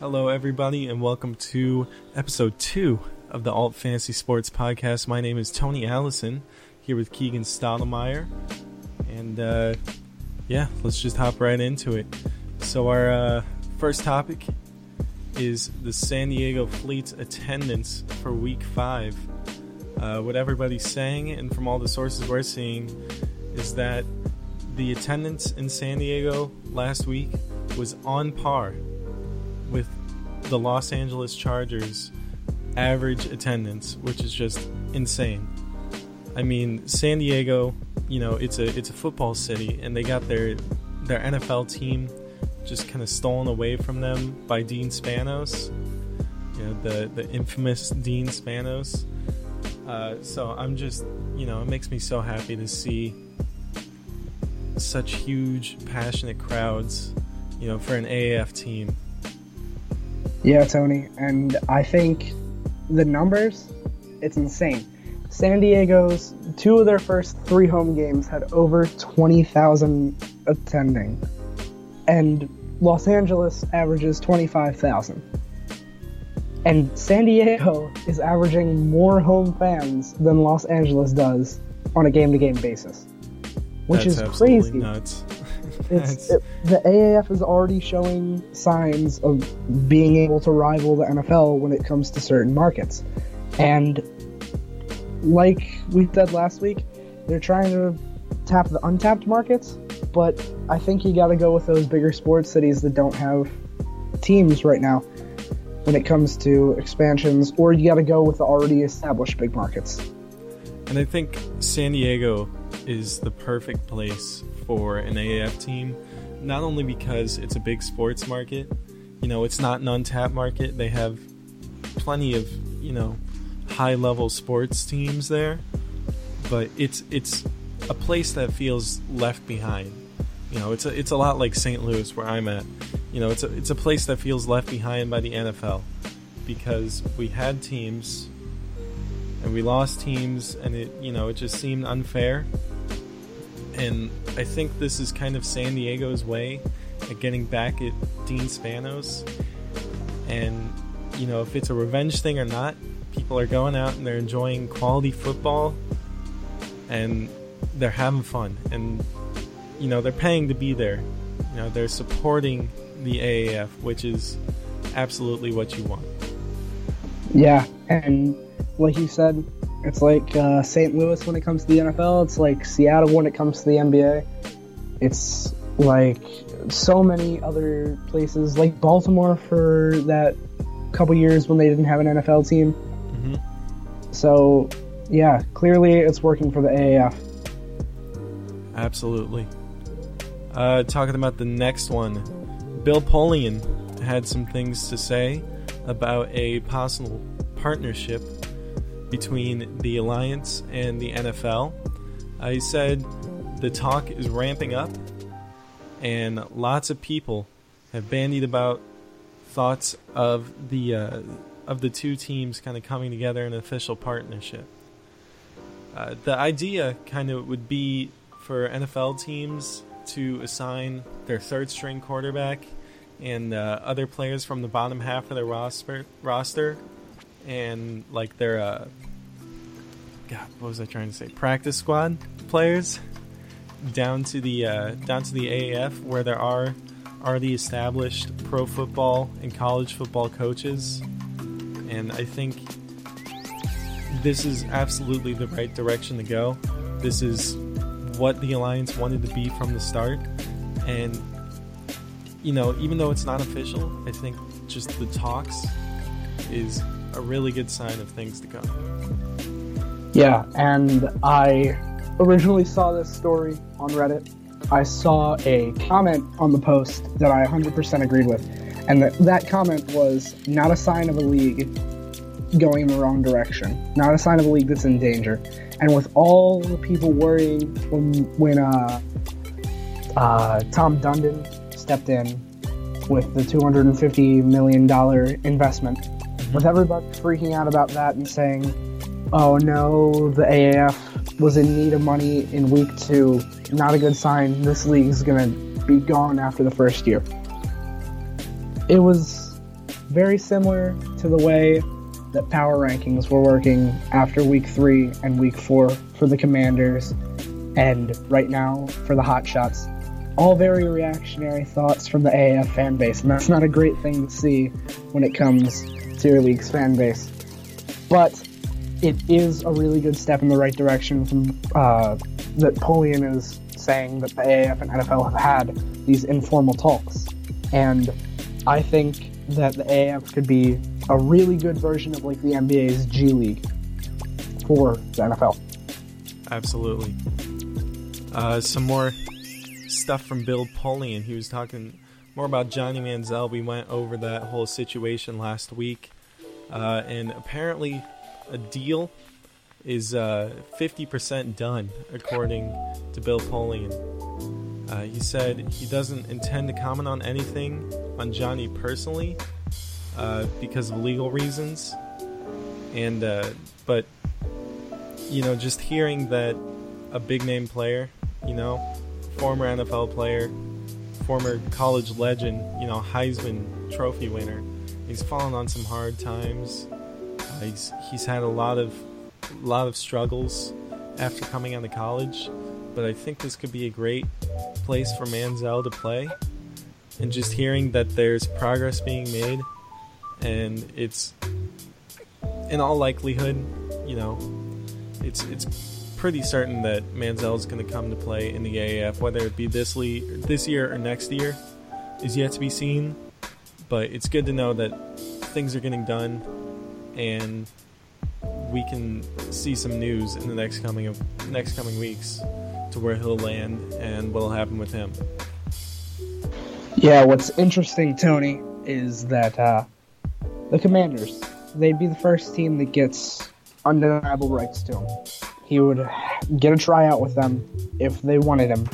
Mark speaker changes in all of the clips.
Speaker 1: Hello, everybody, and welcome to episode two of the Alt Fantasy Sports Podcast. My name is Tony Allison, here with Keegan Stottlemyre, and uh, yeah, let's just hop right into it. So, our uh, first topic is the San Diego Fleet's attendance for Week Five. Uh, what everybody's saying, and from all the sources we're seeing, is that the attendance in San Diego last week was on par with the Los Angeles Chargers average attendance, which is just insane. I mean, San Diego, you know, it's a it's a football city and they got their their NFL team just kind of stolen away from them by Dean Spanos. You know, the the infamous Dean Spanos. Uh, so I'm just, you know, it makes me so happy to see such huge, passionate crowds, you know, for an AAF team.
Speaker 2: Yeah, Tony, and I think the numbers, it's insane. San Diego's two of their first three home games had over 20,000 attending, and Los Angeles averages 25,000. And San Diego is averaging more home fans than Los Angeles does on a game to game basis which
Speaker 1: That's
Speaker 2: is crazy.
Speaker 1: nuts.
Speaker 2: It's, it, the AAF is already showing signs of being able to rival the NFL when it comes to certain markets. And like we said last week, they're trying to tap the untapped markets, but I think you got to go with those bigger sports cities that don't have teams right now when it comes to expansions, or you got to go with the already established big markets.
Speaker 1: And I think San Diego is the perfect place for an AAF team, not only because it's a big sports market, you know, it's not an untapped market. They have plenty of, you know, high level sports teams there, but it's it's a place that feels left behind. You know, it's a it's a lot like St. Louis where I'm at. You know, it's a it's a place that feels left behind by the NFL because we had teams and we lost teams and it you know it just seemed unfair and i think this is kind of san diego's way at getting back at dean spanos. And you know if it's a revenge thing or not people are going out and they're enjoying quality football and they're having fun. And you know they're paying to be there. You know they're supporting the aaf which is absolutely what you want.
Speaker 2: Yeah, and like you said, it's like uh, St. Louis when it comes to the NFL. It's like Seattle when it comes to the NBA. It's like so many other places, like Baltimore for that couple years when they didn't have an NFL team.
Speaker 1: hmm
Speaker 2: So, yeah, clearly it's working for the AAF.
Speaker 1: Absolutely. Uh, talking about the next one, Bill Polian had some things to say about a possible partnership between the Alliance and the NFL. I said the talk is ramping up, and lots of people have bandied about thoughts of the uh, of the two teams kind of coming together in an official partnership. Uh, the idea kind of would be for NFL teams to assign their third string quarterback and uh, other players from the bottom half of their roster, roster and like their uh, God, what was I trying to say? Practice squad players down to the uh, down to the AAF where there are already established pro football and college football coaches, and I think this is absolutely the right direction to go. This is what the alliance wanted to be from the start, and you know, even though it's not official, I think just the talks is a really good sign of things to come.
Speaker 2: Yeah, and I originally saw this story on Reddit. I saw a comment on the post that I 100% agreed with, and that, that comment was not a sign of a league going in the wrong direction, not a sign of a league that's in danger. And with all the people worrying when, when uh, uh, Tom Dundon stepped in with the $250 million investment, with everybody freaking out about that and saying, oh no, the AAF was in need of money in week two. Not a good sign. This league is to be gone after the first year. It was very similar to the way that power rankings were working after week three and week four for the Commanders, and right now for the Hot Shots. All very reactionary thoughts from the AAF fan base, and that's not a great thing to see when it comes to your league's fan base. But it is a really good step in the right direction from uh, that Polian is saying that the AAF and NFL have had these informal talks. And I think that the AAF could be a really good version of like the NBA's G League for the NFL.
Speaker 1: Absolutely. Uh, some more stuff from Bill Polian. He was talking more about Johnny Manziel. We went over that whole situation last week. Uh, and apparently, a deal is uh, 50% done, according to Bill Polian. Uh, he said he doesn't intend to comment on anything on Johnny personally uh, because of legal reasons. And, uh, but, you know, just hearing that a big name player, you know, former NFL player, former college legend, you know, Heisman Trophy winner, he's fallen on some hard times. He's he's had a lot of a lot of struggles after coming out of college, but I think this could be a great place for Manziel to play. And just hearing that there's progress being made, and it's in all likelihood, you know, it's it's pretty certain that Manziel is going to come to play in the AAF, whether it be this le- this year or next year, is yet to be seen. But it's good to know that things are getting done, and we can see some news in the next coming of next coming weeks to where he'll land and what'll happen with him.
Speaker 2: Yeah, what's interesting, Tony, is that uh, the Commanders they'd be the first team that gets undeniable rights to him. He would get a tryout with them if they wanted him,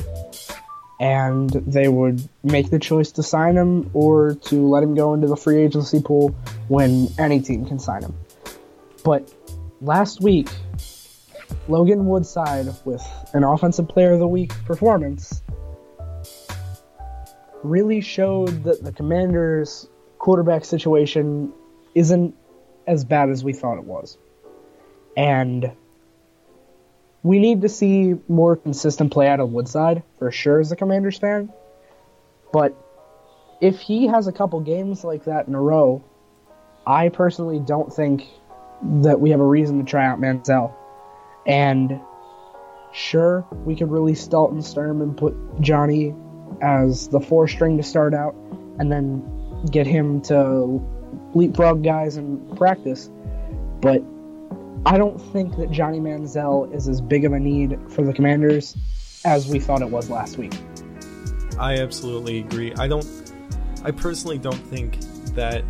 Speaker 2: and they would make the choice to sign him or to let him go into the free agency pool when any team can sign him. But last week, Logan Woodside, with an Offensive Player of the Week performance, really showed that the Commanders' quarterback situation isn't as bad as we thought it was. And we need to see more consistent play out of Woodside, for sure, as a Commanders fan. But if he has a couple games like that in a row, I personally don't think that we have a reason to try out Manziel. And sure, we could release Dalton Sturm and put Johnny as the four string to start out, and then get him to leapfrog guys in practice. But I don't think that Johnny Manziel is as big of a need for the Commanders as we thought it was last week.
Speaker 1: I absolutely agree. I don't. I personally don't think that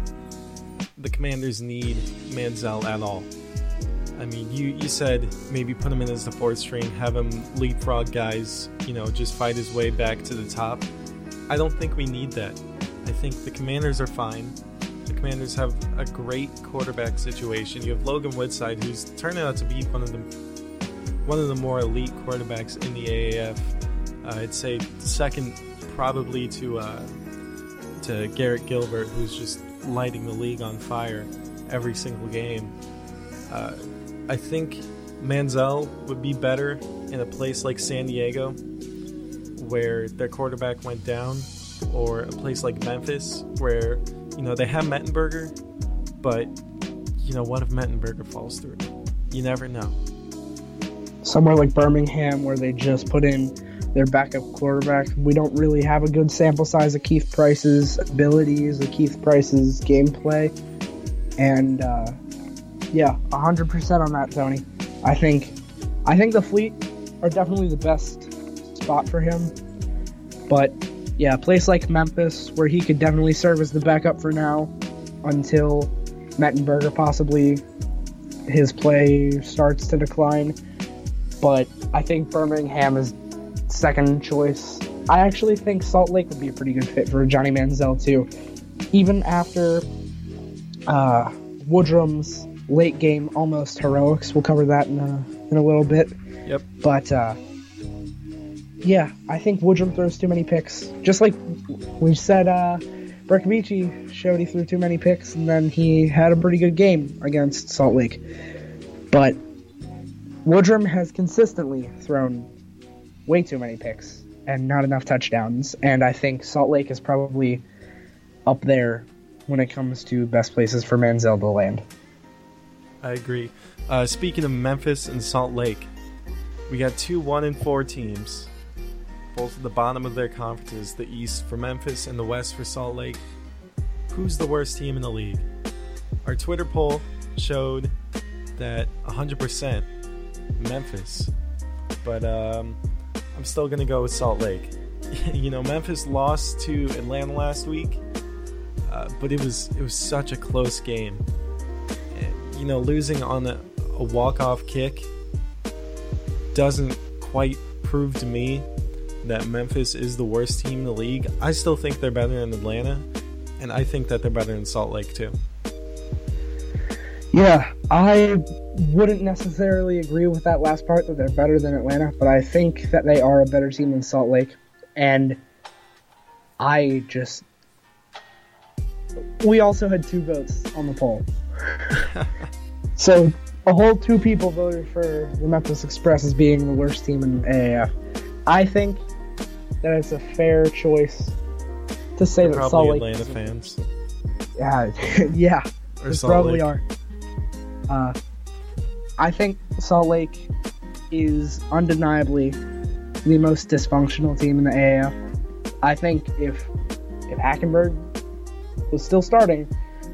Speaker 1: the Commanders need Manziel at all. I mean, you, you said maybe put him in as the fourth string, have him leapfrog guys, you know, just fight his way back to the top. I don't think we need that. I think the Commanders are fine. Commanders have a great quarterback situation. You have Logan Woodside, who's turned out to be one of the one of the more elite quarterbacks in the AAF. Uh, I'd say second, probably to uh, to Garrett Gilbert, who's just lighting the league on fire every single game. Uh, I think Manziel would be better in a place like San Diego, where their quarterback went down, or a place like Memphis, where you know they have Mettenberger, but you know what if Mettenberger falls through? You never know.
Speaker 2: Somewhere like Birmingham, where they just put in their backup quarterback, we don't really have a good sample size of Keith Price's abilities, of Keith Price's gameplay, and. Uh, yeah, 100% on that, Tony. I think I think the Fleet are definitely the best spot for him. But yeah, a place like Memphis where he could definitely serve as the backup for now until Mettenberger possibly his play starts to decline. But I think Birmingham is second choice. I actually think Salt Lake would be a pretty good fit for Johnny Manziel too. Even after uh, Woodrum's late game almost heroics. We'll cover that in a, in a little bit.
Speaker 1: Yep.
Speaker 2: But uh, yeah, I think Woodrum throws too many picks. Just like we said uh, showed he threw too many picks, and then he had a pretty good game against Salt Lake. But Woodrum has consistently thrown way too many picks and not enough touchdowns, and I think Salt Lake is probably up there when it comes to best places for Manziel to land.
Speaker 1: I agree. Uh, speaking of Memphis and Salt Lake, we got two one and four teams, both at the bottom of their conferences. The East for Memphis and the West for Salt Lake. Who's the worst team in the league? Our Twitter poll showed that 100% Memphis, but um, I'm still gonna go with Salt Lake. you know, Memphis lost to Atlanta last week, uh, but it was it was such a close game. You know, losing on a, a walk off kick doesn't quite prove to me that Memphis is the worst team in the league. I still think they're better than Atlanta, and I think that they're better than Salt Lake too.
Speaker 2: Yeah, I wouldn't necessarily agree with that last part that they're better than Atlanta, but I think that they are a better team than Salt Lake. And I just. We also had two votes on the poll. so a whole two people voted for the Memphis Express as being the worst team in the AAF. I think that it's a fair choice to say
Speaker 1: They're
Speaker 2: that Salt Lake.
Speaker 1: Atlanta
Speaker 2: is-
Speaker 1: fans.
Speaker 2: Yeah, yeah.
Speaker 1: Or
Speaker 2: They probably
Speaker 1: Lake.
Speaker 2: are. Uh, I think Salt Lake is undeniably the most dysfunctional team in the AAF. I think if if Hackenberg was still starting,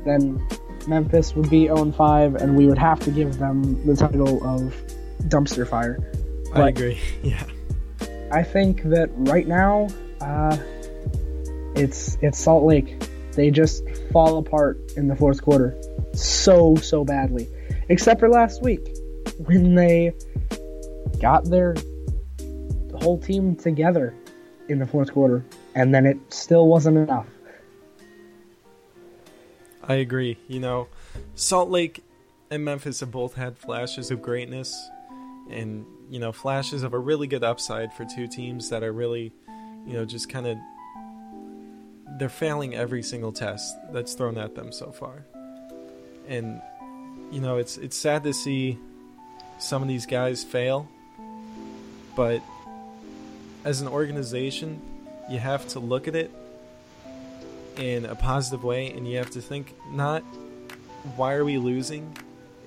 Speaker 2: then Memphis would be 0 5, and we would have to give them the title of dumpster fire.
Speaker 1: I agree. Yeah.
Speaker 2: I think that right now, uh, it's it's Salt Lake. They just fall apart in the fourth quarter, so so badly. Except for last week, when they got their whole team together in the fourth quarter, and then it still wasn't enough.
Speaker 1: I agree. You know, Salt Lake and Memphis have both had flashes of greatness and, you know, flashes of a really good upside for two teams that are really, you know, just kind of they're failing every single test that's thrown at them so far. And you know, it's it's sad to see some of these guys fail, but as an organization, you have to look at it in a positive way and you have to think not why are we losing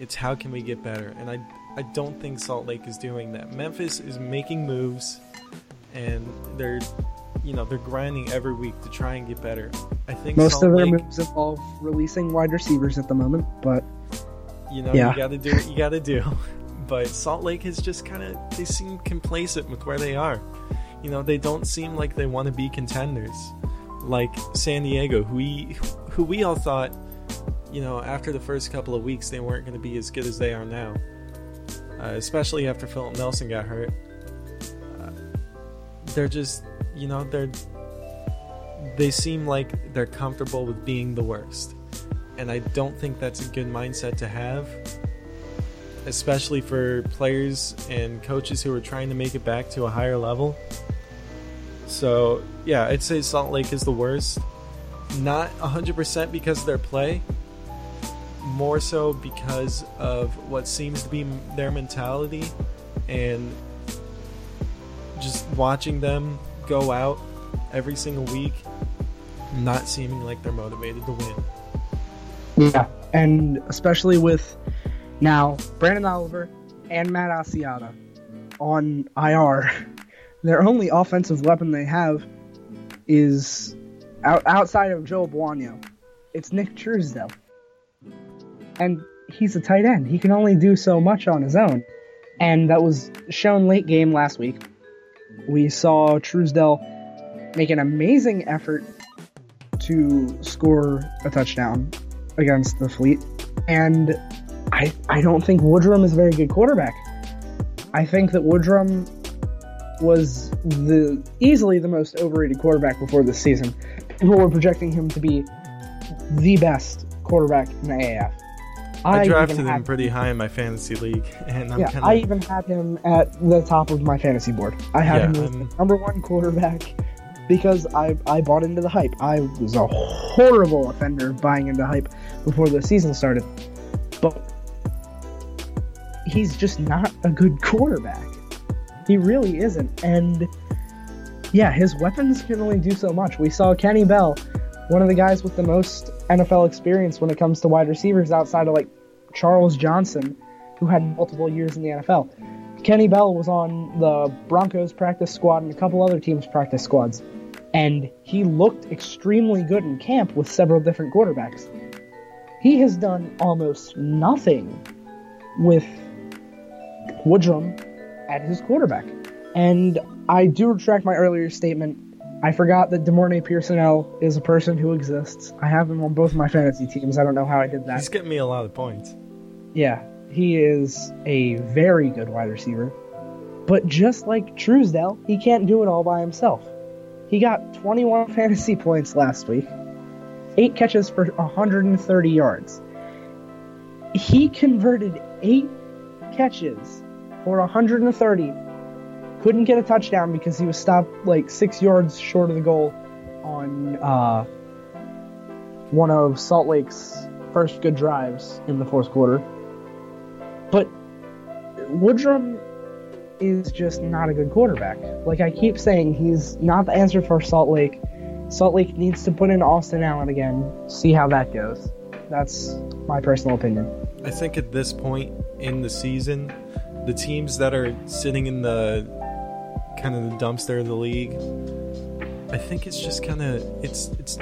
Speaker 1: it's how can we get better and i i don't think salt lake is doing that. Memphis is making moves and they're you know they're grinding every week to try and get better. I think
Speaker 2: Most
Speaker 1: salt
Speaker 2: of their
Speaker 1: lake
Speaker 2: moves involve releasing wide receivers at the moment, but
Speaker 1: you know
Speaker 2: Yeah.
Speaker 1: you gotta do what you gotta do. But salt lake is just kind of they seem complacent with where they are. You know they don't seem like they want to be contenders. Like san diego who we who we all thought you know after the first couple of weeks they weren't going to be as good as they are now uh, especially after philip nelson got hurt uh, they're just you know they're they seem like they're comfortable with being the worst and I don't think that's a good mindset to have, especially for players and coaches who are trying to make it back to a higher level. So, yeah, I'd say Salt Lake is the worst. Not 100% because of their play, more so because of what seems to be their mentality and just watching them go out every single week, not seeming like they're motivated to win.
Speaker 2: Yeah, and especially with now Branden Oliver and Matt Asiata on IR, their only offensive weapon they have is out, outside of Joe Buono. It's Nick Truesdell, and he's a tight end. He can only do so much on his own, and that was shown late game last week. We saw Truesdell make an amazing effort to score a touchdown against the Fleet, and I I don't think Woodrum is a very good quarterback. I think that Woodrum was the easily the most overrated quarterback before this season. People were projecting him to be the best quarterback in the AAF.
Speaker 1: I,
Speaker 2: even
Speaker 1: drafted him pretty high in my fantasy league, and I'm
Speaker 2: yeah,
Speaker 1: kind
Speaker 2: I even had him at the top of my fantasy board. I had
Speaker 1: Yeah,
Speaker 2: him as number one quarterback because I I bought into the hype. I was a horrible offender buying into hype before the season started, but he's just not a good quarterback. He really isn't, and yeah, his weapons can only do so much. We saw Kenny Bell, one of the guys with the most NFL experience when it comes to wide receivers outside of like Charles Johnson, who had multiple years in the NFL. Kenny Bell was on the Broncos practice squad and a couple other teams' practice squads, and he looked extremely good in camp with several different quarterbacks. He has done almost nothing with Woodrum at his quarterback. And I do retract my earlier statement. I forgot that De'Mornay Pierson-El is a person who exists. I have him on both my fantasy teams. I don't know how I did that.
Speaker 1: He's getting me a lot of points.
Speaker 2: Yeah, he is a very good wide receiver. But just like Truesdell, he can't do it all by himself. He got 21 fantasy points last week, 8 catches for 130 yards. He converted 8 catches for 130. Couldn't get a touchdown because he was stopped like 6 yards short of the goal on uh, one of Salt Lake's first good drives in the fourth quarter. But Woodrum is just not a good quarterback. Like I keep saying, he's not the answer for Salt Lake. Salt Lake needs to put in Austin Allen again, see how that goes. That's my personal opinion.
Speaker 1: I think at this point in the season, the teams that are sitting in the kind of the dumpster of the league, I think it's just kind of it's it's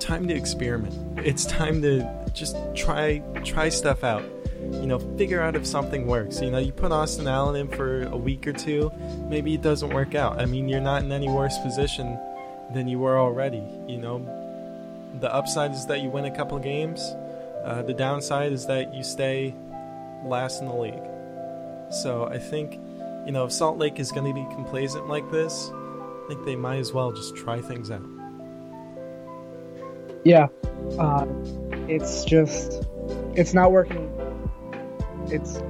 Speaker 1: time to experiment. It's time to just try try stuff out. You know, figure out if something works. You know, you put Austin Allen in for a week or two, maybe it doesn't work out. I mean, you're not in any worse position than you were already. You know, the upside is that you win a couple games. Uh, the downside is that you stay last in the league. So I think, you know, if Salt Lake is going to be complacent like this, I think they might as well just try things out.
Speaker 2: Yeah, uh, it's just it's not working. It's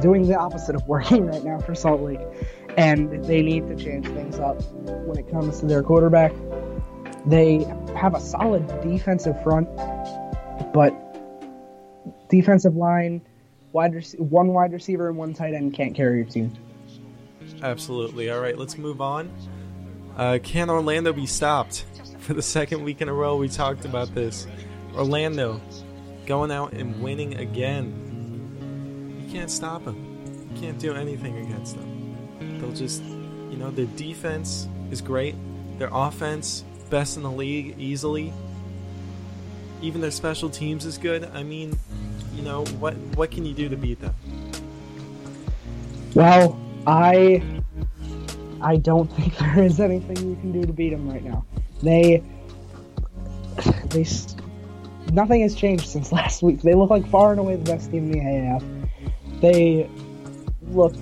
Speaker 2: doing the opposite of working right now for Salt Lake, and they need to change things up when it comes to their quarterback. They have a solid defensive front, but defensive line, wide rec- one wide receiver and one tight end can't carry your team.
Speaker 1: Absolutely. All right, let's move on. Uh, can Orlando be stopped? For the second week in a row, we talked about this. Orlando going out and winning again. You can't stop them. You can't do anything against them. They'll just, you know, their defense is great. Their offense, best in the league, easily. Even their special teams is good. I mean, you know, what what can you do to beat them?
Speaker 2: Well, I I don't think there is anything you can do to beat them right now. They they nothing has changed since last week. They look like far and away the best team in the AAF. They look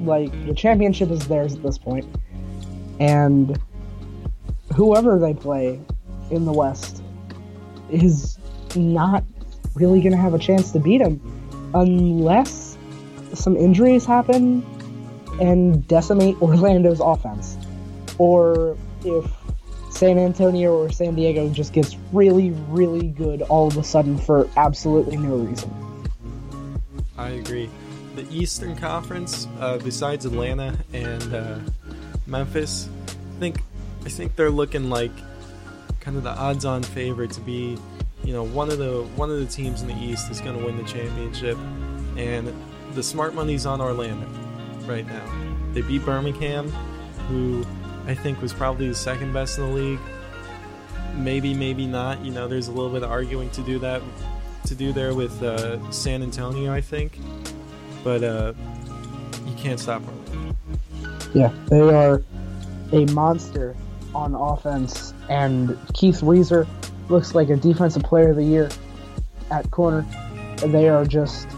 Speaker 2: like the championship is theirs at this point. point, and whoever they play in the West is not really going to have a chance to beat them unless some injuries happen and decimate Orlando's offense. Or if San Antonio or San Diego just gets really, really good all of a sudden for absolutely no reason.
Speaker 1: I agree. The Eastern Conference, uh, besides Atlanta and uh, Memphis, I think I think they're looking like kind of the odds-on favorite to be, you know, one of the one of the teams in the East is going to win the championship, and the smart money's on Orlando right now. They beat Birmingham, who I think was probably the second best in the league. Maybe, maybe not. You know, there's a little bit of arguing to do that to do there with uh, San Antonio, I think. But uh, you can't stop Orlando.
Speaker 2: Yeah, they are a monster on offense, and Keith Reaser looks like a defensive player of the year at corner. They are just,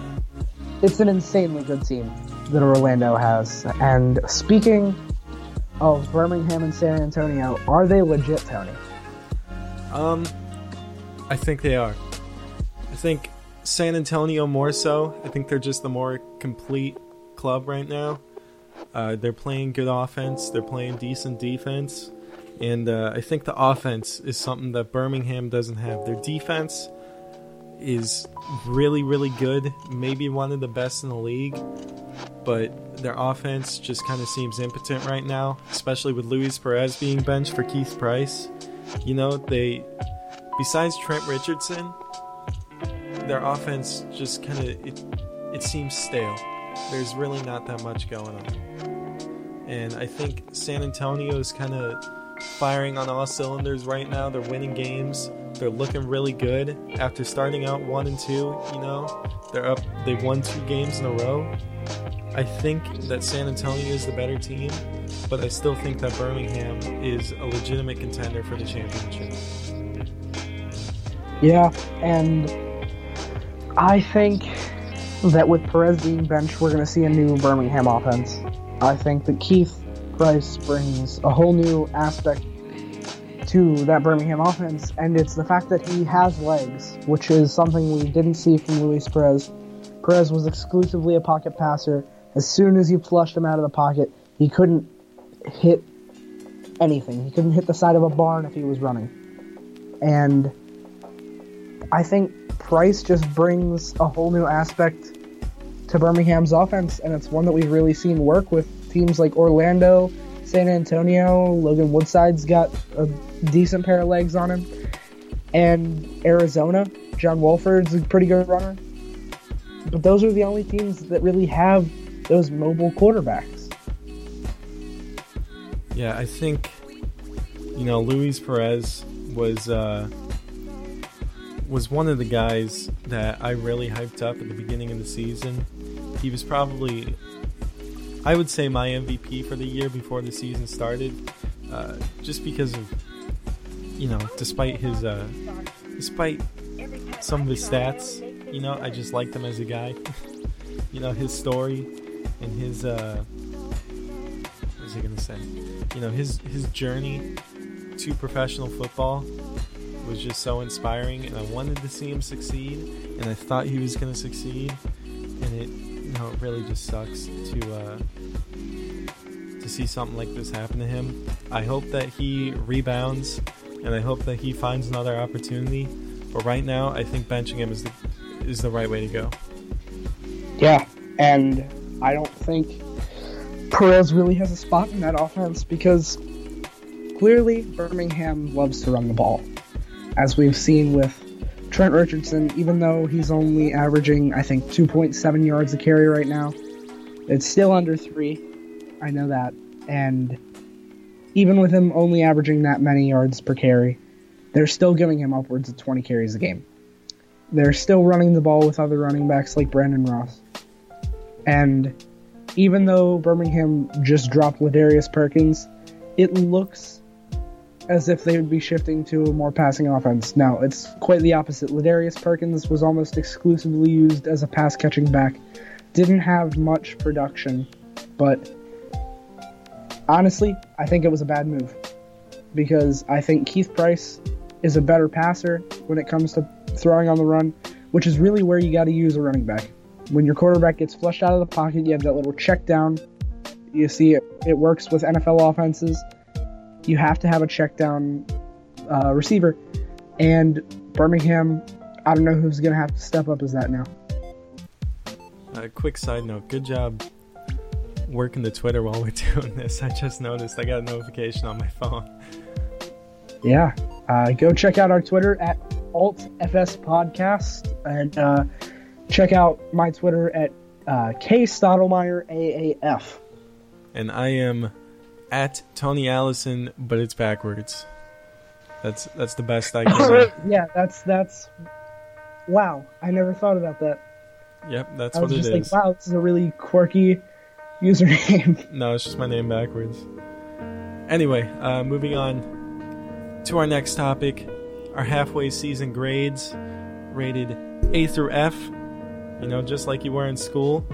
Speaker 2: it's an insanely good team that Orlando has. And speaking of Birmingham and San Antonio, are they legit, Tony?
Speaker 1: Um, I think they are. I think San Antonio more so. I think they're just the more complete club right now. Uh, they're playing good offense. They're playing decent defense, and uh, I think the offense is something that Birmingham doesn't have. Their defense is really, really good. Maybe one of the best in the league, but their offense just kind of seems impotent right now, especially with Luis Perez being benched for Keith Price. You know, they besides Trent Richardson, their offense just kind of it, it seems stale. There's really not that much going on. And I think San Antonio is kind of firing on all cylinders right now. They're winning games. They're looking really good after starting out 1 and 2, you know. They're up they've won two games in a row. I think that San Antonio is the better team, but I still think that Birmingham is a legitimate contender for the championship.
Speaker 2: Yeah, and I think that with Perez being benched, we're going to see a new Birmingham offense. I think that Keith Price brings a whole new aspect to that Birmingham offense, and it's the fact that he has legs, which is something we didn't see from Luis Perez. Perez was exclusively a pocket passer. As soon as you flushed him out of the pocket, he couldn't hit anything. He couldn't hit the side of a barn if he was running. And I think Price just brings a whole new aspect to Birmingham's offense, and it's one that we've really seen work with teams like Orlando, San Antonio. Logan Woodside's got a decent pair of legs on him, and Arizona. John Wolford's a pretty good runner. But those are the only teams that really have those mobile quarterbacks.
Speaker 1: Yeah, I think you know Luis Perez was uh, was one of the guys that I really hyped up at the beginning of the season. He was probably, I would say, my MVP for the year before the season started, uh, just because of, you know, despite his, uh, despite some of his stats, you know, I just liked him as a guy. you know, his story and his, uh, what was he gonna say? You know, his his journey to professional football was just so inspiring, and I wanted to see him succeed, and I thought he was to succeed, and it, you know, it really just sucks to uh, to see something like this happen to him. I hope that he rebounds, and I hope that he finds another opportunity. But right now, I think benching him is the is the right way to go.
Speaker 2: Yeah, and I don't think Perez really has a spot in that offense because clearly Birmingham loves to run the ball as we've seen with Trent Richardson, even though he's only averaging, I think, 2.7 yards a carry right now, it's still under three. I know that. And even with him only averaging that many yards per carry, they're still giving him upwards of 20 carries a game. They're still running the ball with other running backs like Brandon Ross. And even though Birmingham just dropped Ladarius Perkins, it looks as if they would be shifting to a more passing offense. Now, it's quite the opposite. Ladarius Perkins was almost exclusively used as a pass catching back. Didn't have much production, but honestly, I think it was a bad move because I think Keith Price is a better passer when it comes to throwing on the run, which is really where you got to use a running back. When your quarterback gets flushed out of the pocket, you have that little check down. You see it, it works with NFL offenses you have to have a check down uh, receiver. And Birmingham, I don't know who's going to have to step up as that now.
Speaker 1: A uh, quick side note good job working the Twitter while we're doing this. I just noticed I got a notification on my phone.
Speaker 2: Yeah. Uh, go check out our Twitter at AltFS Podcast and uh, check out my Twitter at uh, K Stottlemyre AAF.
Speaker 1: And I am at Tony Allison, but it's backwards. That's that's the best I can.
Speaker 2: yeah, that's that's. Wow, I never thought about that.
Speaker 1: Yep, that's I was what just
Speaker 2: like, Wow, this is a really quirky username.
Speaker 1: no, it's just my name backwards. Anyway, uh, moving on to our next topic, our halfway season grades, rated A through F. You know, just like you were in school.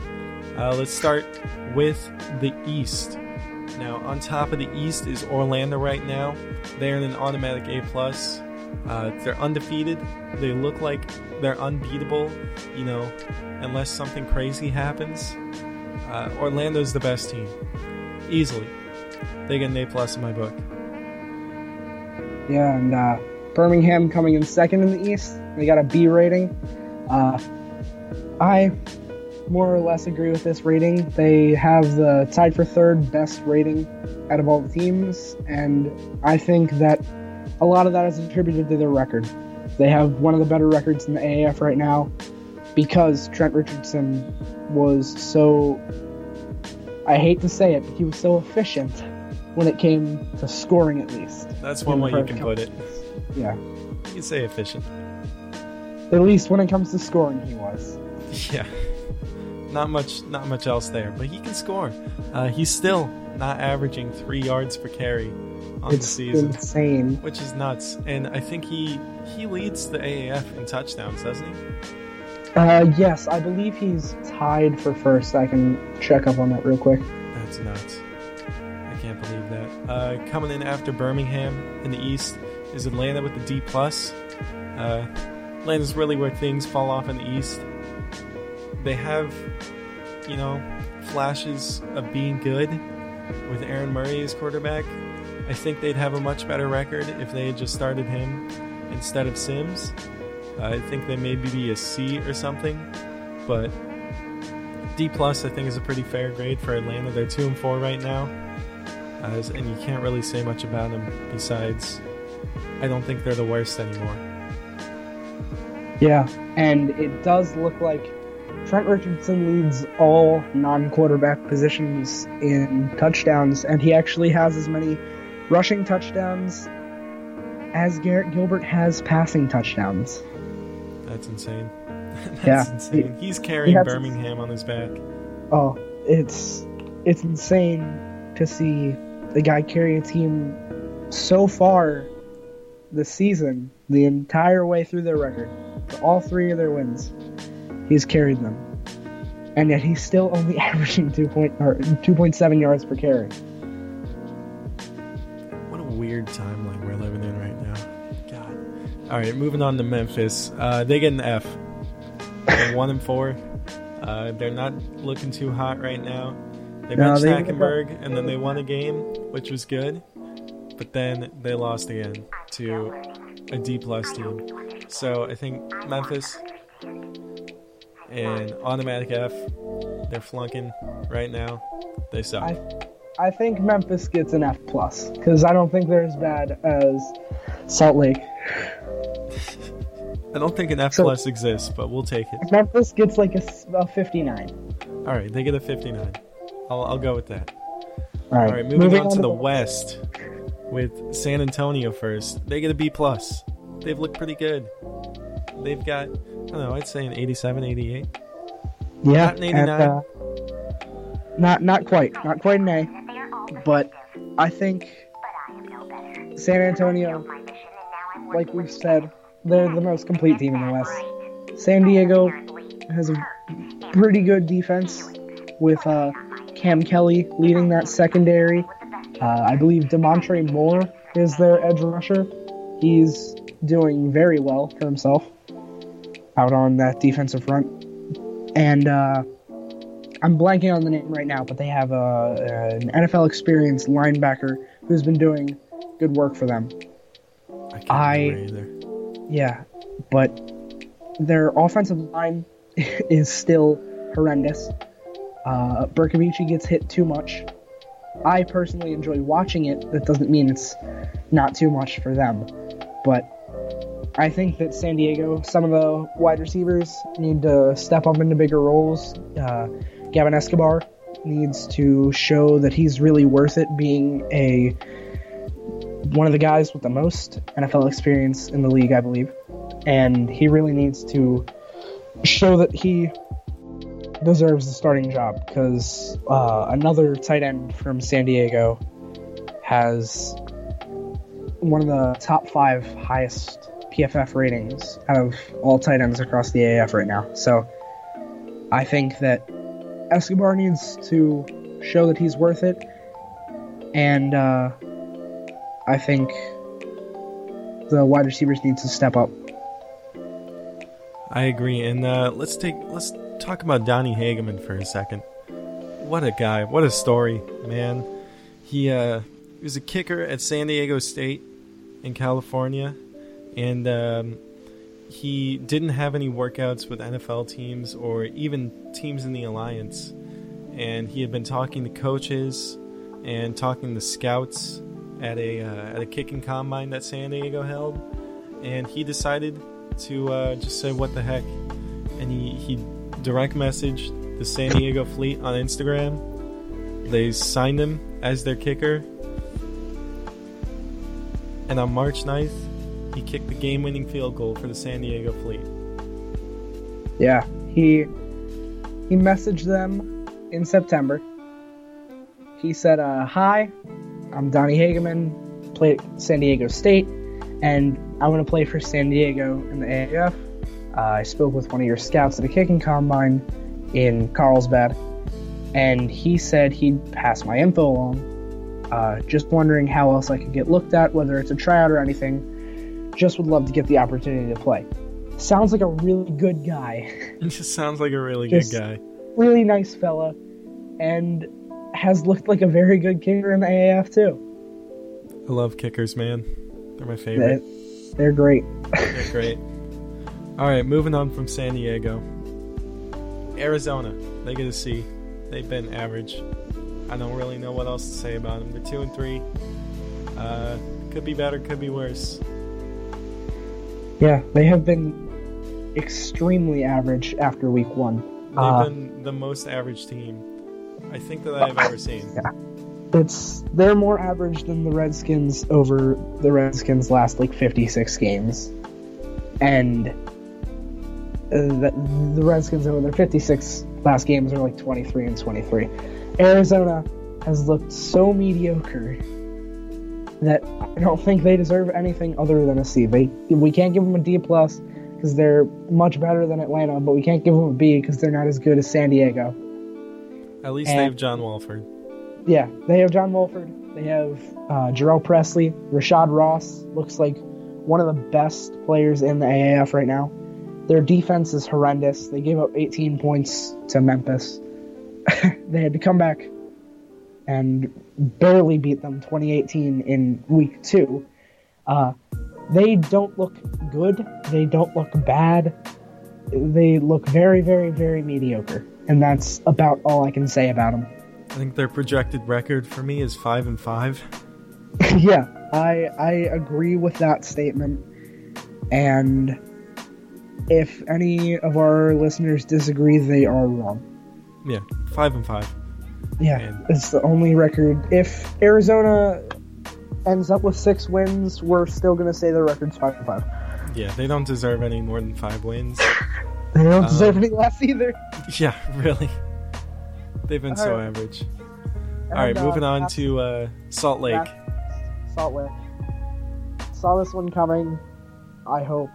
Speaker 1: Uh, let's start with the East. Now, on top of the East is Orlando right now. They're in an automatic A plus. Uh, they're undefeated. They look like they're unbeatable. You know, unless something crazy happens. Uh, Orlando's the best team, easily. They get an A plus in my book.
Speaker 2: Yeah, and uh, Birmingham coming in second in the East. They got a B rating. Uh, I more or less agree with this rating. They have the tied for third best rating out of all the teams, and I think that a lot of that is attributed to their record. They have one of the better records in the AAF right now because Trent Richardson was so. I hate to say it, but he was so efficient when it came to scoring, at least.
Speaker 1: That's one way you can put it.
Speaker 2: Yeah.
Speaker 1: You can say efficient.
Speaker 2: At least when it comes to scoring, he was.
Speaker 1: Yeah. Not much, not much else there, but he can score. Uh, he's still not averaging three yards per carry on
Speaker 2: it's
Speaker 1: the season,
Speaker 2: insane.
Speaker 1: which is nuts. And I think he he leads the AAF in touchdowns, doesn't he?
Speaker 2: Uh, yes, I believe he's tied for first. I can check up on that real quick.
Speaker 1: That's nuts. I can't believe that. Uh, coming in after Birmingham in the East is Atlanta with the D plus. Uh, Atlanta's really where things fall off in the East. They have, you know, flashes of being good with Aaron Murray as quarterback. I think they'd have a much better record if they had just started him instead of Simms. I think they maybe be a C or something, but D plus I think is a pretty fair grade for Atlanta. They're two and four right now, and you can't really say much about them besides I don't think they're the worst anymore.
Speaker 2: Yeah, and it does look like Trent Richardson leads all non-quarterback positions in touchdowns, and he actually has as many rushing touchdowns as Garrett Gilbert has passing touchdowns.
Speaker 1: That's insane. That's
Speaker 2: Yeah.
Speaker 1: insane. He's carrying
Speaker 2: has-
Speaker 1: Birmingham on his back.
Speaker 2: Oh, it's it's insane to see the guy carry a team so far this season, the entire way through their record, all three of their wins. He's carried them, and yet he's still only averaging two point or two point seven yards per carry.
Speaker 1: What a weird timeline we're living in right now. God. All right, moving on to Memphis. Uh, they get an F. They're one and four. Uh, they're not looking too hot right now. They
Speaker 2: No,
Speaker 1: benched
Speaker 2: they-
Speaker 1: Hackenberg, and then they won a game, which was good. But then they lost again to a D plus team. So I think Memphis and automatic F. They're flunking right now. They suck.
Speaker 2: I I think Memphis gets an F plus because I don't think they're as bad as Salt Lake.
Speaker 1: I don't think an F
Speaker 2: So-
Speaker 1: plus exists, but we'll take it.
Speaker 2: Memphis gets like a 59.
Speaker 1: All right, they get a 59.
Speaker 2: Oh,
Speaker 1: I'll, I'll go with that.
Speaker 2: All right,
Speaker 1: All right, moving, on, to the West with San Antonio first. They get a B plus. They've looked pretty good. They've got, I don't know, I'd say an 87, 88.
Speaker 2: Yeah,
Speaker 1: Not an 89.
Speaker 2: and, uh, not not quite, not quite an A, but I think San Antonio, like we've said, they're the most complete team in the West. San Diego has a pretty good defense with uh, Cam Kelly leading that secondary. Uh, I believe Damontre Moore is their edge rusher. He's doing very well for himself out on that defensive front. And uh, I'm blanking on the name right now, but they have a, an NFL experienced linebacker who's been doing good work for them.
Speaker 1: I can't
Speaker 2: I-
Speaker 1: either.
Speaker 2: Yeah, but their offensive line is still horrendous. Uh, Bercovici gets hit too much. I personally enjoy watching it. That doesn't mean it's not too much for them. But I think that San Diego, some of the wide receivers need to step up into bigger roles. Uh, Gavin Escobar needs to show that he's really worth it being a one of the guys with the most NFL experience in the league, I believe. And he really needs to show that he deserves the starting job because uh, another tight end from San Diego has one of the top five highest PFF ratings out of all tight ends across the AF right now. So I think that Escobar needs to show that he's worth it. And uh, I think the wide receivers need to step up.
Speaker 1: I agree. And uh, let's take let's talk about Donny Hageman for a second. what a guy! What a story, man. He uh, he was a kicker at San Diego State in California, and um, he didn't have any workouts with NFL teams or even teams in the alliance. And he had been talking to coaches and talking to scouts at a uh, at a kicking combine that San Diego held, and he decided to uh, just say what the heck, and he he direct messaged the San Diego Fleet on Instagram. They signed him as their kicker, and on March 9th, he kicked the game-winning field goal for the San Diego Fleet.
Speaker 2: Yeah, he he messaged them in September. He said, uh, "Hi, I'm Donny Hageman, play at San Diego State, and I want to play for San Diego in the AAF. Uh, I spoke with one of your scouts at a kicking combine in Carlsbad, and he said he'd pass my info along. Uh, just wondering how else I could get looked at, whether it's a tryout or anything. Just would love to get the opportunity to play. Sounds like a really good guy.
Speaker 1: It just sounds like a really good guy.
Speaker 2: really nice fella, and has looked like a very good kicker in the AAF too.
Speaker 1: I love kickers, man. They're my favorite.
Speaker 2: they're great.
Speaker 1: They're great. All right, moving on from San Diego. Arizona, they get a C. They've been average. I don't really know what else to say about them. They're two and three. Uh, could be better, could be worse.
Speaker 2: Yeah, they have been extremely average after week one.
Speaker 1: They've
Speaker 2: Uh,
Speaker 1: been the most average team I think that I've ever seen.
Speaker 2: Yeah. It's they're more average than the Redskins over the Redskins last like 56 games, and uh, the, the Redskins over their 56 last games are like 23 and 23. Arizona has looked so mediocre that I don't think they deserve anything other than a C. They we can't give them a D plus because they're much better than Atlanta, but we can't give them a B because they're not as good as San Diego.
Speaker 1: At least
Speaker 2: And-
Speaker 1: they have John Wolford.
Speaker 2: Yeah, they have John Wolford. They have uh, Jhurell Pressley. Rashad Ross looks like one of the best players in the AAF right now. Their defense is horrendous. They gave up 18 points to Memphis. they had to come back and barely beat them 2018 in week two. Uh, they don't look good. They don't look bad. They look very, very, very mediocre. And that's about all I can say about them.
Speaker 1: I think their projected record for me is five and five.
Speaker 2: yeah, I I agree with that statement. And if any of our listeners disagree, they are wrong.
Speaker 1: Yeah, five and five.
Speaker 2: Yeah,
Speaker 1: Man.
Speaker 2: it's the only record. If Arizona ends up with six wins, we're still gonna say the record's five and five.
Speaker 1: Yeah, they don't deserve any more than five wins.
Speaker 2: They don't
Speaker 1: Um,
Speaker 2: deserve any less either.
Speaker 1: yeah, really. They've been so
Speaker 2: Alright.
Speaker 1: average. All right,
Speaker 2: uh,
Speaker 1: moving on to uh, Salt Lake.
Speaker 2: Salt Lake. Saw this one coming. I hope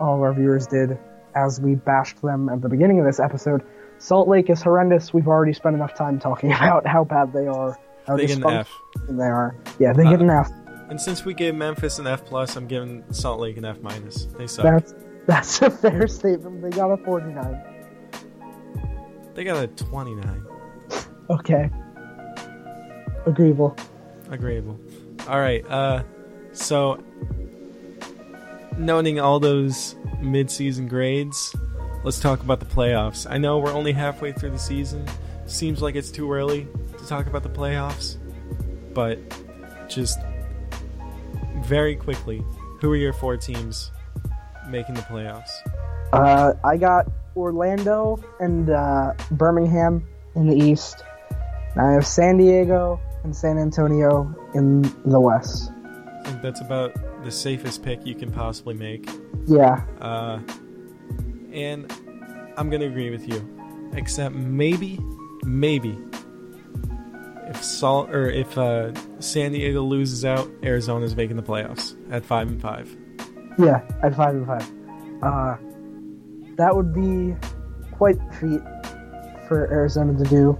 Speaker 2: all of our viewers did, as we bashed them at the beginning of this episode. Salt Lake is horrendous. We've already spent enough time talking about how bad they are, how
Speaker 1: They get an F.
Speaker 2: they are. Yeah, they get
Speaker 1: Uh,
Speaker 2: an F.
Speaker 1: And since we gave Memphis an F plus, I'm giving Salt Lake an F minus. They suck.
Speaker 2: That's that's a fair statement. They got a 49.
Speaker 1: They got a 29.
Speaker 2: Okay. Agreeable.
Speaker 1: Agreeable. All right. Uh, so noting all those mid-season grades, let's talk about the playoffs. I know we're only halfway through the season. Seems like it's too early to talk about the playoffs, but just very quickly, who are your four teams making the playoffs?
Speaker 2: Uh, I got Orlando and uh, Birmingham in the East. And I have San Diego and San Antonio in the West.
Speaker 1: I think that's about the safest pick you can possibly make.
Speaker 2: Yeah,
Speaker 1: Uh, and I'm gonna agree with you, except maybe, maybe if Salt or if uh, San Diego loses out, Arizona's making the playoffs at five and five.
Speaker 2: yeah, at five and five. Uh, that would be quite the feat for Arizona to do,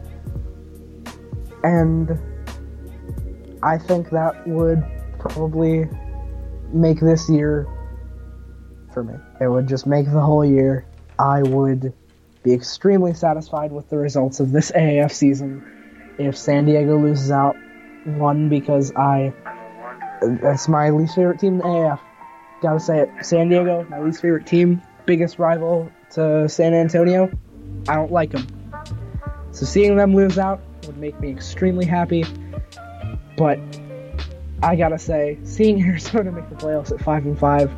Speaker 2: and I think that would probably make this year for me. It would just make the whole year. I would be extremely satisfied with the results of this AAF season if San Diego loses out. One, because I. That's my least favorite team in the AAF. Gotta say it. San Diego, my least favorite team, biggest rival to San Antonio. I don't like them. So seeing them lose out would make me extremely happy. But I gotta say, seeing Arizona make the playoffs at five and five,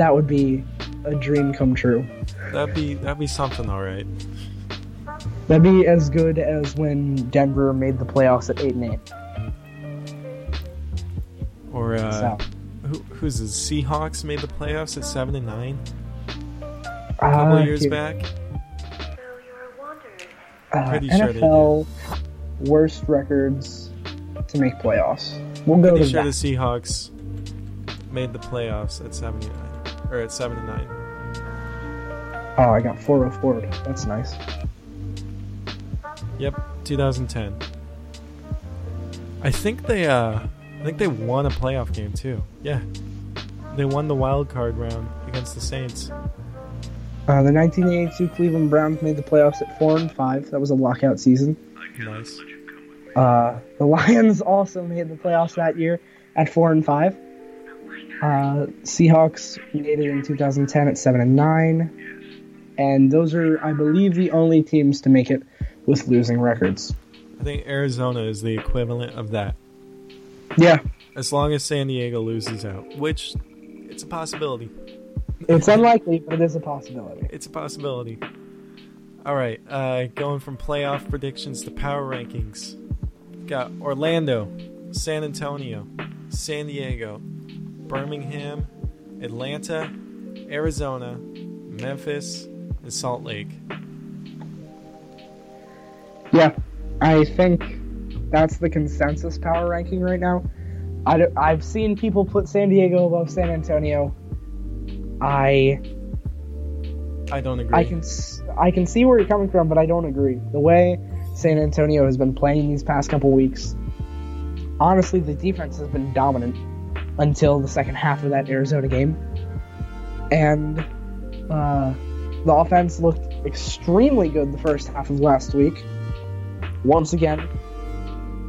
Speaker 2: that would be a dream come true.
Speaker 1: That'd be that'd be something, all right.
Speaker 2: That'd be as good as when Denver made the playoffs at eight and eight.
Speaker 1: Or uh,
Speaker 2: So,
Speaker 1: who, who's the Seahawks made the playoffs at seven and nine a
Speaker 2: uh,
Speaker 1: couple years
Speaker 2: here-
Speaker 1: back?
Speaker 2: uh,
Speaker 1: Pretty sure
Speaker 2: NFL worst records to make playoffs. We'll go
Speaker 1: Pretty
Speaker 2: to
Speaker 1: sure
Speaker 2: that.
Speaker 1: the Seahawks made the playoffs at seventy nine or at seven and nine.
Speaker 2: Oh, I got 404. That's nice.
Speaker 1: Yep, 2010. I think they uh I think they won a playoff game too. Yeah. They won the wild card round against the Saints.
Speaker 2: Uh, the 1982 Cleveland Browns made the playoffs at four and five. That was a lockout season.
Speaker 1: Nice.
Speaker 2: Uh, the Lions also made the playoffs that year at four and five. Uh, Seahawks made it in 2010 at seven and nine, and those are, I believe, the only teams to make it with losing records.
Speaker 1: I think Arizona is the equivalent of that.
Speaker 2: Yeah,
Speaker 1: As long as San Diego loses out, which it's a possibility.
Speaker 2: it's unlikely, but it is a possibility.
Speaker 1: It's a possibility. All right, uh, going from playoff predictions to power rankings. Got Orlando, San Antonio, San Diego, Birmingham, Atlanta, Arizona, Memphis, and Salt Lake.
Speaker 2: Yeah, I think that's the consensus power ranking right now. I have seen people put San Diego above San Antonio. I
Speaker 1: I don't agree.
Speaker 2: I can I can see where you're coming from, but I don't agree. The way San Antonio has been playing these past couple weeks, honestly, the defense has been dominant until the second half of that Arizona game, and uh, the offense looked extremely good the first half of last week. Once again,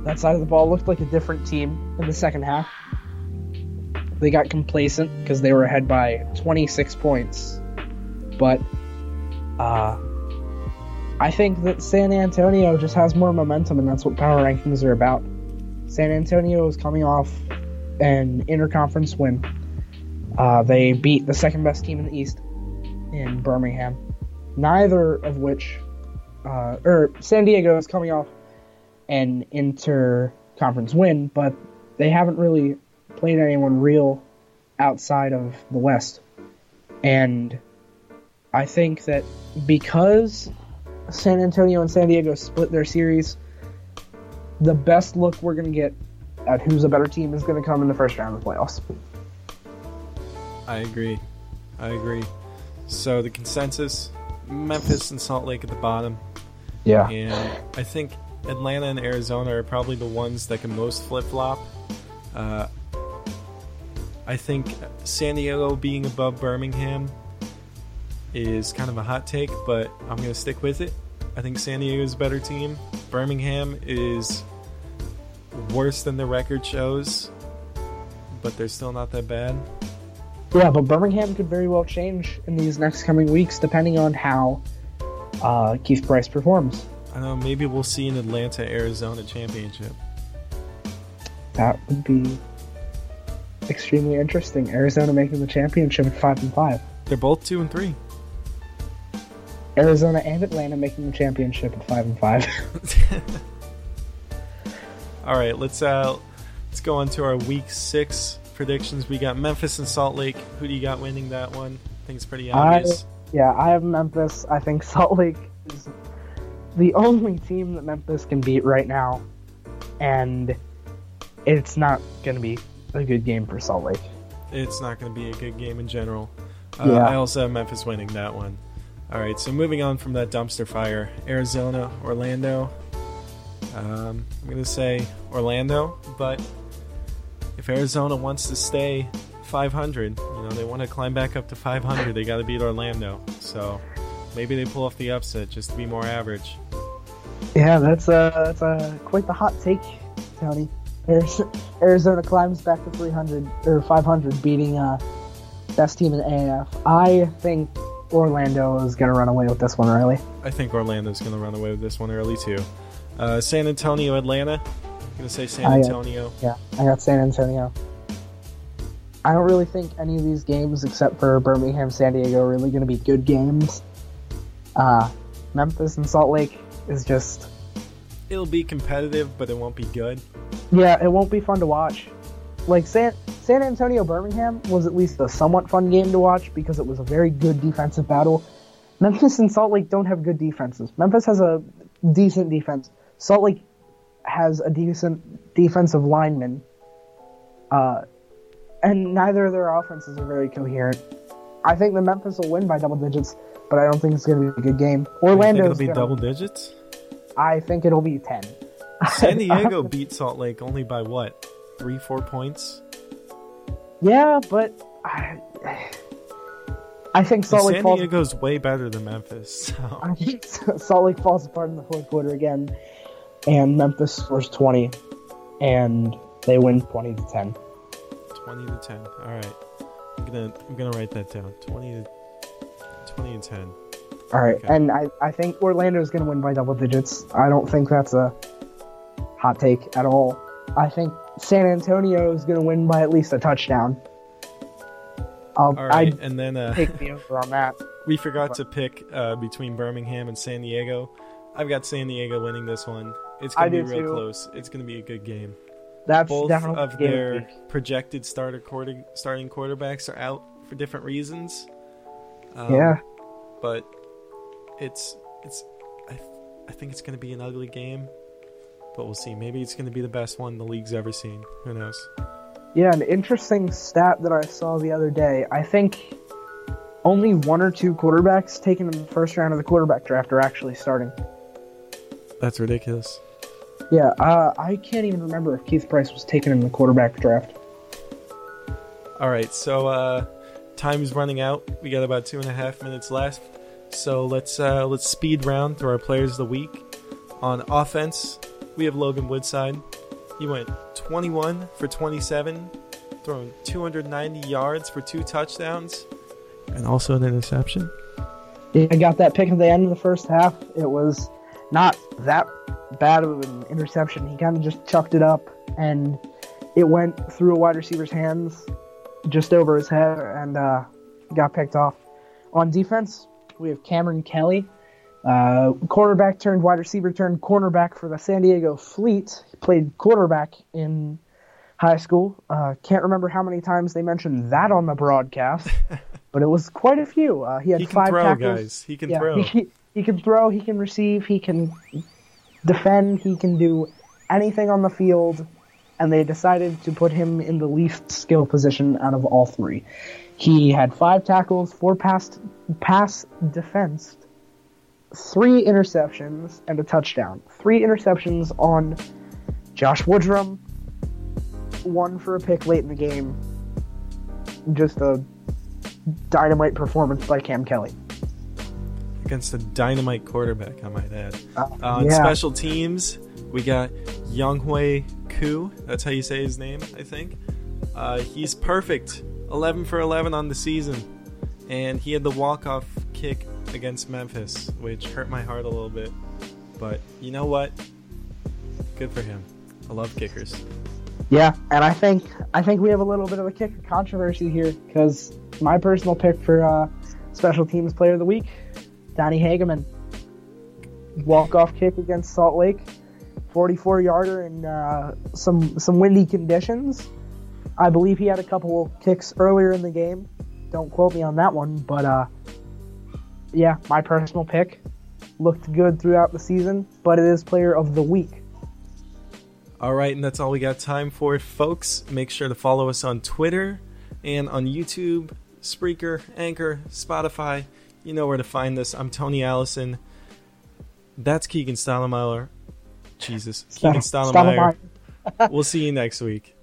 Speaker 2: that side of the ball looked like a different team in the second half. They got complacent because they were ahead by 26 points but uh, I think that San Antonio just has more momentum, and that's what power rankings are about. San Antonio is coming off an interconference win. Uh, they beat the second best team in the East in Birmingham. Neither of which, uh, or San Diego is coming off an interconference win, but they haven't really played anyone real outside of the West. And I think that because San Antonio and San Diego split their series, the best look we're going to get at who's a better team is going to come in the first round of the playoffs.
Speaker 1: I agree. I agree. So the consensus: Memphis and Salt Lake at the bottom,
Speaker 2: Yeah.
Speaker 1: and I think Atlanta and Arizona are probably the ones that can most flip flop. Uh, I think San Diego being above Birmingham is kind of a hot take, but I'm going to stick with it. I think San Diego is a better team. Birmingham is worse than the record shows, but they're still not that bad.
Speaker 2: Yeah, but Birmingham could very well change in these next coming weeks depending on how uh, Keith Price performs.
Speaker 1: I know, maybe we'll see an Atlanta Arizona championship.
Speaker 2: That would be extremely interesting. Arizona making the championship at five and five.
Speaker 1: They're both two and three.
Speaker 2: Arizona and Atlanta making the championship at five and five.
Speaker 1: All right, let's uh let's go on to our week six predictions. We got Memphis and Salt Lake. Who do you got winning that one? I think it's pretty
Speaker 2: I-
Speaker 1: obvious.
Speaker 2: Yeah, I have Memphis. I think Salt Lake is the only team that Memphis can beat right now, and it's not going to be a good game for Salt Lake.
Speaker 1: It's not going to be a good game in general. Uh,
Speaker 2: Yeah.
Speaker 1: I also have Memphis winning that one. All right, so moving on from that dumpster fire, Arizona, Orlando. Um, I'm going to say Orlando, but if Arizona wants to stay 500, you know, they want to climb back up to 500, they got to beat Orlando. So Maybe they pull off the upset just to be more average.
Speaker 2: Yeah, that's uh, that's uh, quite the hot take, Tony. Arizona climbs back to 300 or 500, beating uh, best team in AF. I think Orlando is going to run away with this one early.
Speaker 1: I think Orlando's going to run away with this one early too. Uh, San Antonio, Atlanta. I'm going to say San Antonio.
Speaker 2: I, uh, yeah, I got San Antonio. I don't really think any of these games, except for Birmingham, San Diego, are really going to be good games. Uh, Memphis and Salt Lake is just.
Speaker 1: It'll be competitive, but it won't be good.
Speaker 2: Yeah, it won't be fun to watch. Like San San Antonio Birmingham was at least a somewhat fun game to watch because it was a very good defensive battle. Memphis and Salt Lake don't have good defenses. Memphis has a decent defense. Salt Lake has a decent defensive lineman. Uh, and neither of their offenses are very coherent. I think the Memphis will win by double digits, but I don't think it's going to be a good game. Orlando
Speaker 1: will be gonna, double digits.
Speaker 2: I think it'll be ten.
Speaker 1: San Diego beat Salt Lake only by what, three, four points?
Speaker 2: Yeah, but I, I think Salt Lake.
Speaker 1: San
Speaker 2: falls,
Speaker 1: Diego's way better than Memphis. So.
Speaker 2: I think Salt Lake falls apart in the fourth quarter again, and Memphis scores twenty, and they win twenty to ten.
Speaker 1: Twenty to ten. All right, I'm gonna I'm gonna write that down. Twenty to twenty and ten.
Speaker 2: All right, okay. and I I think Orlando is gonna win by double digits. I don't think that's a hot take at all. I think San Antonio is going to win by at least a touchdown.
Speaker 1: I'll, All right, I'd and then uh,
Speaker 2: take the over on that.
Speaker 1: We forgot to pick uh, between Birmingham and San Diego. I've got San Diego winning this one. It's going to be real too. close. It's going to be a good game.
Speaker 2: That's
Speaker 1: Both
Speaker 2: definitely
Speaker 1: of their projected starter quarter, starting quarterbacks are out for different reasons.
Speaker 2: Um, yeah,
Speaker 1: but it's it's I, th- I think it's going to be an ugly game but we'll see. Maybe it's going to be the best one the league's ever seen. Who knows?
Speaker 2: Yeah, an interesting stat that I saw the other day. I think only one or two quarterbacks taken in the first round of the quarterback draft are actually starting.
Speaker 1: That's ridiculous.
Speaker 2: Yeah, uh, I can't even remember if Keith Price was taken in the quarterback draft.
Speaker 1: All right, so uh, time's running out. We got about two and a half minutes left. So let's uh, let's speed round through our players of the week. On offense, we have Logan Woodside. He went 21 for 27, throwing 290 yards for two touchdowns, and also an interception.
Speaker 2: I got that pick at the end of the first half. It was not that bad of an interception. He kind of just chucked it up, and it went through a wide receiver's hands, just over his head, and uh, got picked off. On defense, we have Cameron Kelly. Uh, quarterback turned wide receiver turned cornerback for the San Diego Fleet. He played quarterback in high school. Uh, can't remember how many times they mentioned that on the broadcast, but it was quite a few. Uh, he had
Speaker 1: he
Speaker 2: five
Speaker 1: throw,
Speaker 2: tackles.
Speaker 1: Guys. He can yeah, throw.
Speaker 2: He, he can throw. He can receive. He can defend. He can do anything on the field. And they decided to put him in the least skill position out of all three. He had five tackles, four pass pass defense, three interceptions and a touchdown. Three interceptions on Josh Woodrum, one for a pick late in the game. Just a dynamite performance by Cam Kelly.
Speaker 1: Against a dynamite quarterback, I might add. Uh,
Speaker 2: on yeah.
Speaker 1: special teams, we got Younghoe Koo. That's how you say his name, I think. Uh, he's perfect. 11 for 11 on the season. And he had the walk-off kick against Memphis, which hurt my heart a little bit. But you know what? Good for him. I love kickers.
Speaker 2: Yeah, and I think I think we have a little bit of a kicker controversy here because my personal pick for uh, special teams player of the week, Donny Hageman, walk off kick against Salt Lake, 44 yarder in uh, some some windy conditions. I believe he had a couple kicks earlier in the game. Don't quote me on that one, but uh, yeah, my personal pick. Looked good throughout the season, but it is player of the week.
Speaker 1: All right, and that's all we got time for, folks. Make sure to follow us on Twitter and on YouTube, Spreaker, Anchor, Spotify. You know where to find us. I'm Tony Allison. That's Keegan Stottlemyre. Jesus. Keegan Stottlemyre. we'll see you next week.